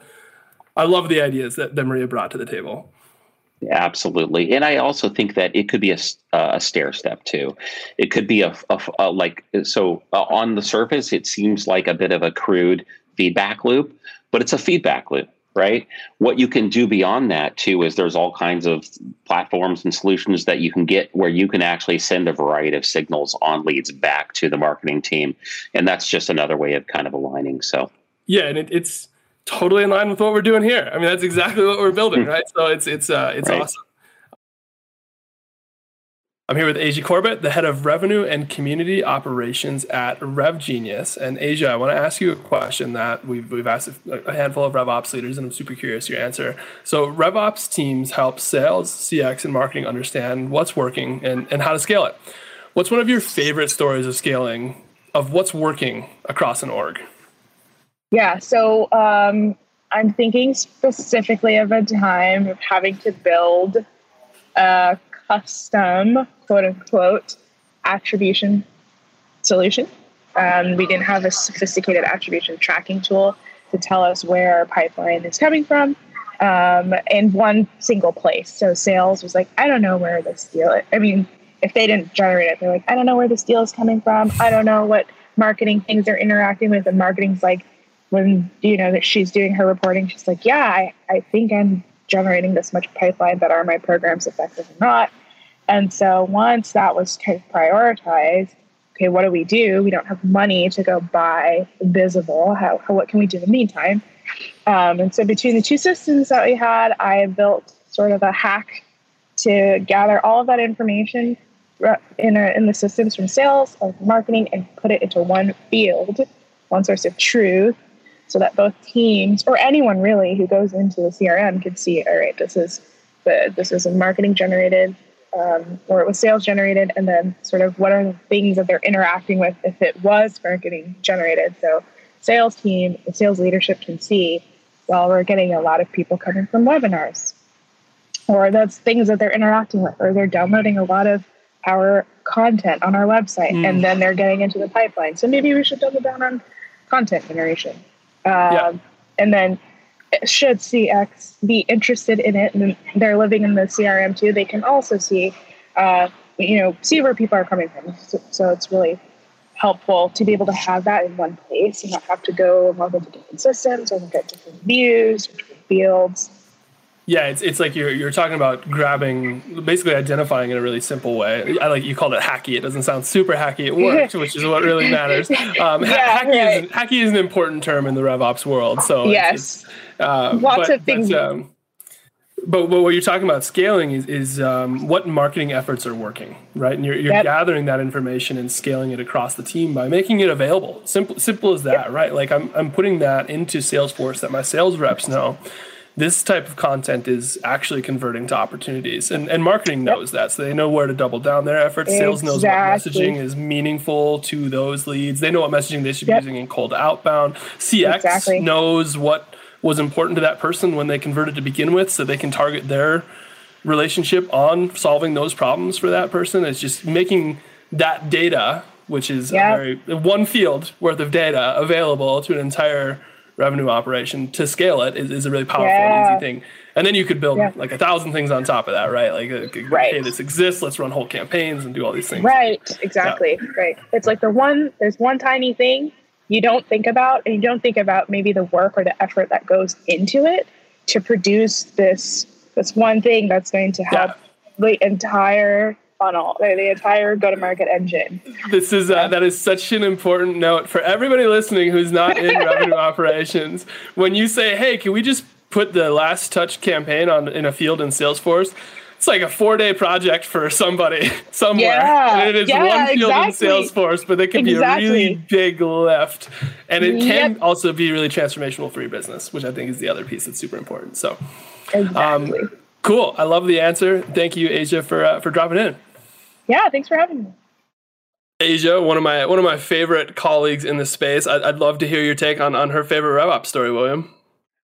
I love the ideas that, that Maria brought to the table. Absolutely, and I also think that it could be a, a stair step too. It could be a, a, a like so uh, on the surface, it seems like a bit of a crude feedback loop, but it's a feedback loop, right? What you can do beyond that too is there's all kinds of platforms and solutions that you can get where you can actually send a variety of signals on leads back to the marketing team, and that's just another way of kind of aligning. So yeah, and it, it's totally in line with what we're doing here. I mean, that's exactly what we're building, right? So it's it's uh, it's right. awesome. I'm here with Asia Corbett, the head of revenue and community operations at RevGenius. And Asia, I want to ask you a question that we've, we've asked a handful of RevOps leaders, and I'm super curious your answer. So, RevOps teams help sales, CX, and marketing understand what's working and, and how to scale it. What's one of your favorite stories of scaling of what's working across an org? Yeah, so um, I'm thinking specifically of a time of having to build a custom, quote unquote, attribution solution. Um, we didn't have a sophisticated attribution tracking tool to tell us where our pipeline is coming from um, in one single place. So sales was like, I don't know where this deal. Is. I mean, if they didn't generate it, they're like, I don't know where this deal is coming from. I don't know what marketing things they're interacting with. And marketing's like, when you know that she's doing her reporting, she's like, yeah, I, I think I'm generating this much pipeline, but are my programs effective or not? And so once that was kind of prioritized, okay, what do we do? We don't have money to go buy Bizible. How, how what can we do in the meantime? Um, and so between the two systems that we had, I built sort of a hack to gather all of that information in, a, in the systems from sales or marketing and put it into one field, one source of truth, so that both teams or anyone really who goes into the CRM can see, all right, this is the this is a marketing generated um, or it was sales generated, and then sort of what are the things that they're interacting with if it was marketing generated. So, sales team, the sales leadership can see, well, we're getting a lot of people coming from webinars, or that's things that they're interacting with, or they're downloading a lot of our content on our website, mm. and then they're getting into the pipeline. So maybe we should double down on content generation. Um, yeah. And then should CX be interested in it and they're living in the CRM too, they can also see, uh, you know, see where people are coming from. So, so, it's really helpful to be able to have that in one place and not have to go and log into different systems or look at different views different fields. Yeah, it's, it's like you're, you're talking about grabbing, basically identifying in a really simple way. I like you called it hacky. It doesn't sound super hacky. It worked, which is what really matters. Um, yeah, hacky, right. is, hacky is an important term in the RevOps world. So yes, it's, it's, uh, lots but, of things. But, um, but, but, what you're talking about scaling is, is um, what marketing efforts are working, right? And you're, you're yep. gathering that information and scaling it across the team by making it available. Simple, simple as that, yep. right? Like I'm, I'm putting that into Salesforce that my sales reps know this type of content is actually converting to opportunities and, and marketing knows that so they know where to double down their efforts exactly. sales knows what messaging is meaningful to those leads they know what messaging they should yep. be using in cold outbound cx exactly. knows what was important to that person when they converted to begin with so they can target their relationship on solving those problems for that person it's just making that data which is yep. very one field worth of data available to an entire revenue operation to scale it is, is a really powerful yeah. and easy thing. And then you could build yeah. like a thousand things on top of that, right? Like, uh, okay, right. this exists. Let's run whole campaigns and do all these things. Right. Exactly. Yeah. Right. It's like the one. There's one tiny thing you don't think about, and you don't think about maybe the work or the effort that goes into it to produce this this one thing that's going to help the entire funnel, the entire go-to-market engine. This is uh, that is such an important note for everybody listening who's not in revenue operations. When you say, "Hey, can we just put the last touch campaign on in a field in Salesforce?" It's like a four-day project for somebody somewhere. Yeah, and it is yeah, one field exactly. in Salesforce, but it can exactly. be a really big lift, and it can yep. also be really transformational for your business, which I think is the other piece that's super important. So, exactly. Um, Cool. I love the answer. Thank you, Asia, for uh, for dropping in. Yeah, thanks for having me. Asia, one of my one of my favorite colleagues in the space. I'd, I'd love to hear your take on on her favorite RevOps story, William.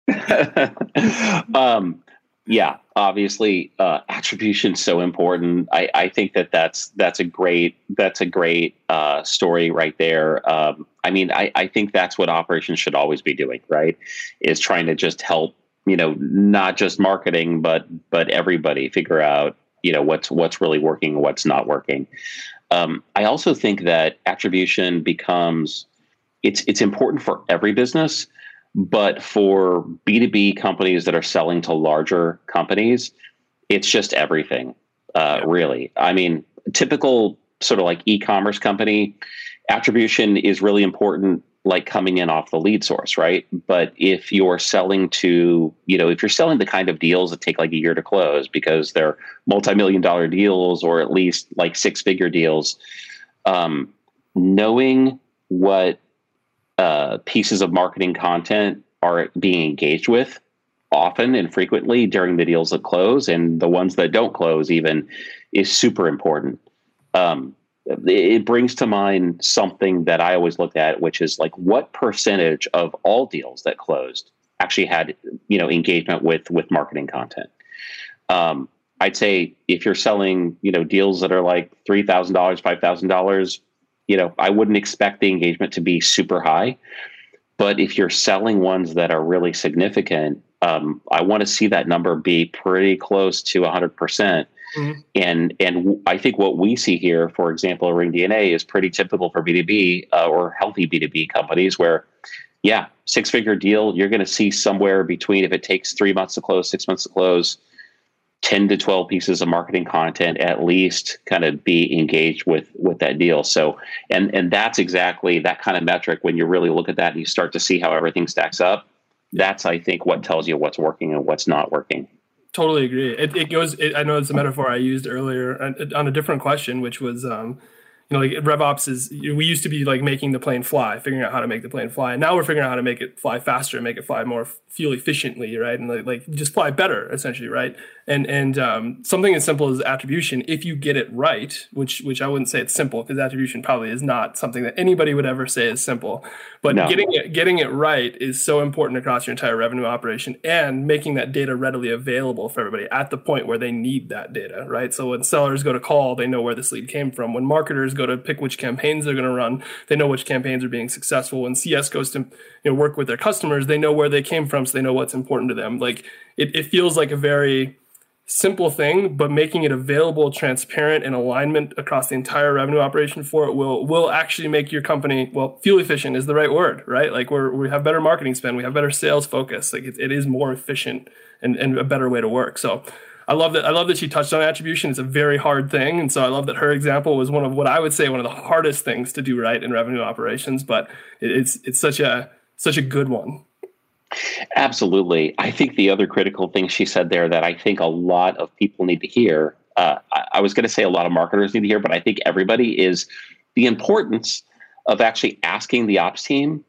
um, yeah, obviously, uh, attribution so important. I, I think that that's that's a great that's a great uh, story right there. Um, I mean, I, I think that's what operations should always be doing, right? Is trying to just help you know not just marketing but but everybody figure out you know what's what's really working what's not working. Um, i also think that attribution becomes it's it's important for every business but for b2b companies that are selling to larger companies it's just everything uh, really. I mean typical sort of like e-commerce company attribution is really important like coming in off the lead source, right? But if you're selling to, you know, if you're selling the kind of deals that take like a year to close because they're multi-million dollar deals or at least like six figure deals, um, knowing what uh, pieces of marketing content are being engaged with often and frequently during the deals that close and the ones that don't close even is super important. Um, it brings to mind something that I always look at, which is like what percentage of all deals that closed actually had you know engagement with with marketing content. Um, I'd say if you're selling you know deals that are like three thousand dollars, five thousand dollars, you know I wouldn't expect the engagement to be super high. But if you're selling ones that are really significant, um, I want to see that number be pretty close to 100 percent Mm-hmm. And and I think what we see here, for example, Ring DNA is pretty typical for B2B uh, or healthy B2B companies where, yeah, six figure deal, you're going to see somewhere between, if it takes three months to close, six months to close, 10 to 12 pieces of marketing content at least kind of be engaged with with that deal. So and and that's exactly that kind of metric when you really look at that and you start to see how everything stacks up that's i think what tells you what's working and what's not working Totally agree. It, it goes. It, I know it's a metaphor I used earlier on, on a different question, which was um, you know, like RevOps is, we used to be like making the plane fly, figuring out how to make the plane fly. And now we're figuring out how to make it fly faster and make it fly more fuel efficiently, right? And like, like just fly better, essentially, right? And and um, something as simple as attribution, if you get it right, which which I wouldn't say it's simple because attribution probably is not something that anybody would ever say is simple. But no. getting it getting it right is so important across your entire revenue operation and making that data readily available for everybody at the point where they need that data, right? So when sellers go to call, they know where this lead came from. When marketers go to pick which campaigns they're going to run. They know which campaigns are being successful. When CS goes to you know work with their customers, they know where they came from, so they know what's important to them. Like it, it feels like a very simple thing, but making it available, transparent, and alignment across the entire revenue operation for it will will actually make your company well fuel efficient is the right word, right? Like we're we have better marketing spend, we have better sales focus, like it, it is more efficient and, and a better way to work. So I love that. I love that she touched on attribution. It's a very hard thing, and so I love that her example was one of what I would say one of the hardest things to do right in revenue operations. But it's it's such a such a good one. Absolutely. I think the other critical thing she said there that I think a lot of people need to hear. Uh, I, I was going to say a lot of marketers need to hear, but I think everybody is the importance of actually asking the ops team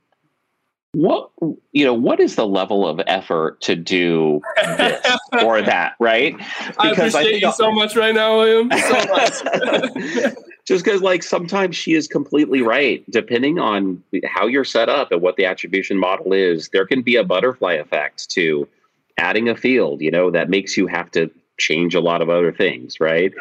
what you know what is the level of effort to do this or that right because i appreciate I you so much right now william so much just because like sometimes she is completely right depending on how you're set up and what the attribution model is there can be a butterfly effect to adding a field you know that makes you have to change a lot of other things right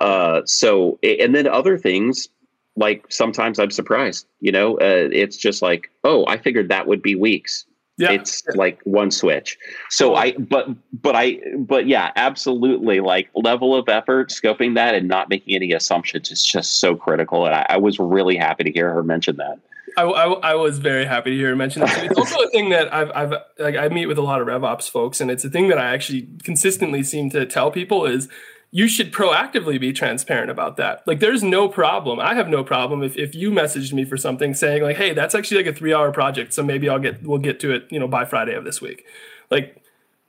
uh, so and then other things like sometimes I'm surprised. You know, uh, it's just like, oh, I figured that would be weeks. Yeah. It's like one switch. So I, but, but I, but yeah, absolutely. Like level of effort, scoping that and not making any assumptions is just so critical. And I, I was really happy to hear her mention that. I, I, I, was very happy to hear her mention that. It's also a thing that I've, I've like I meet with a lot of RevOps folks, and it's a thing that I actually consistently seem to tell people is you should proactively be transparent about that. Like there's no problem. I have no problem if, if you messaged me for something saying like, hey, that's actually like a three hour project. So maybe I'll get we'll get to it, you know, by Friday of this week. Like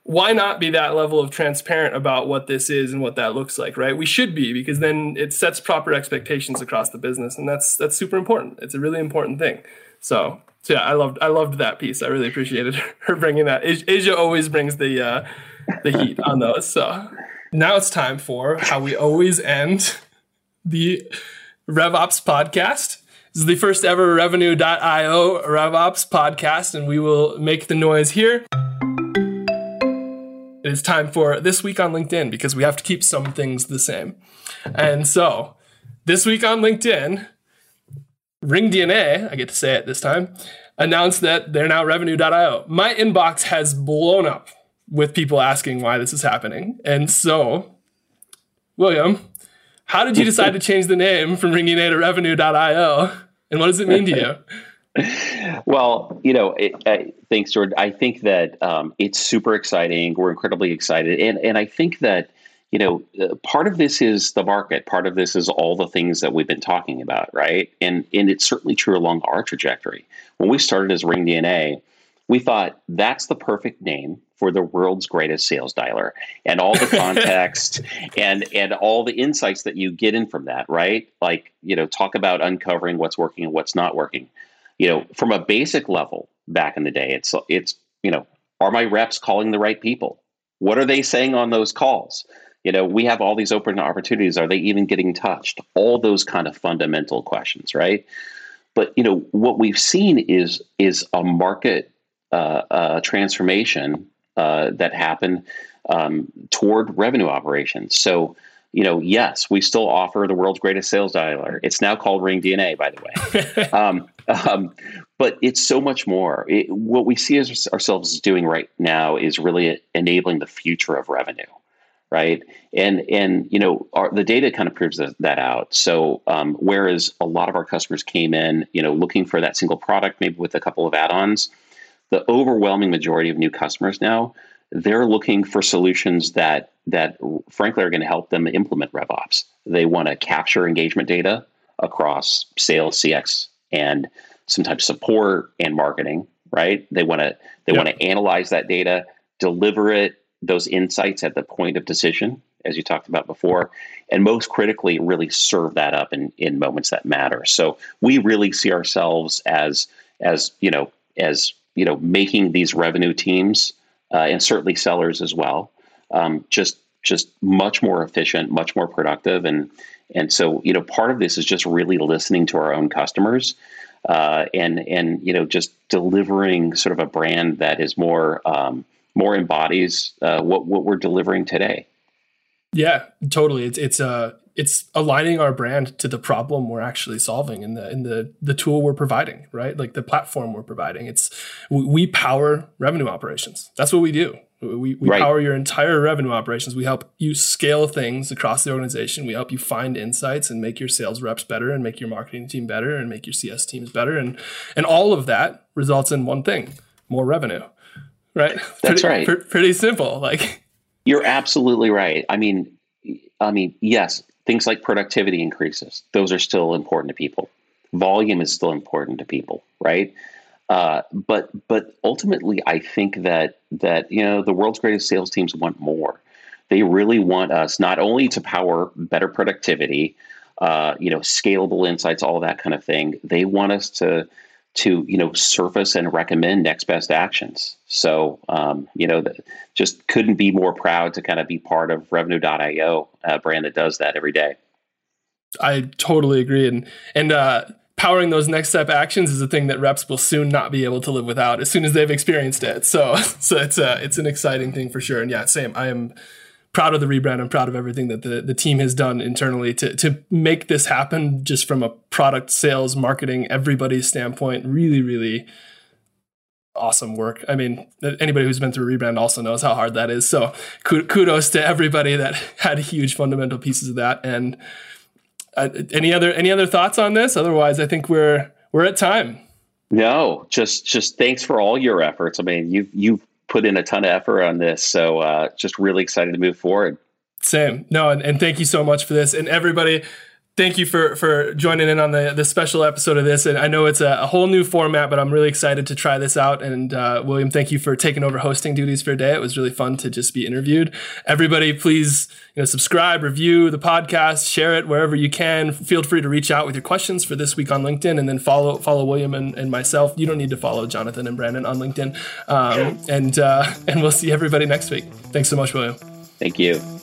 why not be that level of transparent about what this is and what that looks like, right? We should be because then it sets proper expectations across the business. And that's that's super important. It's a really important thing. So so yeah, I loved I loved that piece. I really appreciated her bringing that. Asia always brings the uh, the heat on those. So now it's time for how we always end the RevOps podcast. This is the first ever revenue.io RevOps podcast, and we will make the noise here. It is time for this week on LinkedIn because we have to keep some things the same. And so, this week on LinkedIn, Ring DNA, I get to say it this time, announced that they're now revenue.io. My inbox has blown up with people asking why this is happening. And so, William, how did you decide to change the name from Ring DNA to Revenue.io? And what does it mean to you? well, you know, it, uh, thanks, Jordan. I think that um, it's super exciting. We're incredibly excited, and and I think that you know, uh, part of this is the market. Part of this is all the things that we've been talking about, right? And and it's certainly true along our trajectory. When we started as Ring DNA, we thought that's the perfect name for the world's greatest sales dialer. And all the context and and all the insights that you get in from that right? Like you know talk about uncovering what's working and what's not working. You know from a basic level back in the day it's it's you know are my reps calling the right people? What are they saying on those calls? You know we have all these open opportunities. Are they even getting touched? All those kind of fundamental questions right? But you know what we've seen is is a market uh, uh, transformation uh, that happened um, toward revenue operations. So, you know, yes, we still offer the world's greatest sales dialer. It's now called Ring DNA, by the way. um, um, but it's so much more. It, what we see as ourselves doing right now is really enabling the future of revenue, right? And and you know, our, the data kind of proves that, that out. So um, whereas a lot of our customers came in, you know, looking for that single product, maybe with a couple of add-ons the overwhelming majority of new customers now they're looking for solutions that that frankly are going to help them implement RevOps. They want to capture engagement data across sales, CX, and sometimes support and marketing. Right? They want to they yep. want to analyze that data, deliver it those insights at the point of decision, as you talked about before, and most critically, really serve that up in in moments that matter. So we really see ourselves as as you know as you know, making these revenue teams uh, and certainly sellers as well, um, just just much more efficient, much more productive, and and so you know, part of this is just really listening to our own customers. Uh, and and you know just delivering sort of a brand that is more um, more embodies uh, what what we're delivering today. Yeah, totally. It's it's uh it's aligning our brand to the problem we're actually solving in the in the the tool we're providing, right? Like the platform we're providing. It's we power revenue operations. That's what we do. We, we right. power your entire revenue operations. We help you scale things across the organization. We help you find insights and make your sales reps better and make your marketing team better and make your CS teams better. And and all of that results in one thing, more revenue. Right? That's pretty, right. Pr- pretty simple. Like you're absolutely right. I mean, I mean, yes, Things like productivity increases, those are still important to people. Volume is still important to people, right? Uh, but but ultimately, I think that that you know the world's greatest sales teams want more. They really want us not only to power better productivity, uh, you know, scalable insights, all that kind of thing. They want us to to you know surface and recommend next best actions. So um, you know, just couldn't be more proud to kind of be part of Revenue.io, a brand that does that every day. I totally agree, and and uh, powering those next step actions is a thing that reps will soon not be able to live without as soon as they've experienced it. So so it's uh, it's an exciting thing for sure. And yeah, same. I am proud of the rebrand. I'm proud of everything that the, the team has done internally to, to make this happen just from a product sales, marketing, everybody's standpoint. Really, really awesome work. I mean, anybody who's been through a rebrand also knows how hard that is. So kudos to everybody that had huge fundamental pieces of that. And uh, any other, any other thoughts on this? Otherwise, I think we're, we're at time. No, just, just thanks for all your efforts. I mean, you've, you've put in a ton of effort on this. So uh, just really excited to move forward. Same. No, and, and thank you so much for this. And everybody, thank you for for joining in on the the special episode of this. And I know it's a, a whole new format, but I'm really excited to try this out. And uh, William, thank you for taking over hosting duties for a day. It was really fun to just be interviewed. Everybody, please you know subscribe, review the podcast, share it wherever you can. Feel free to reach out with your questions for this week on LinkedIn, and then follow follow William and, and myself. You don't need to follow Jonathan and Brandon on LinkedIn. Um, and uh, and we'll see everybody next week. Thanks so much, William. Thank you.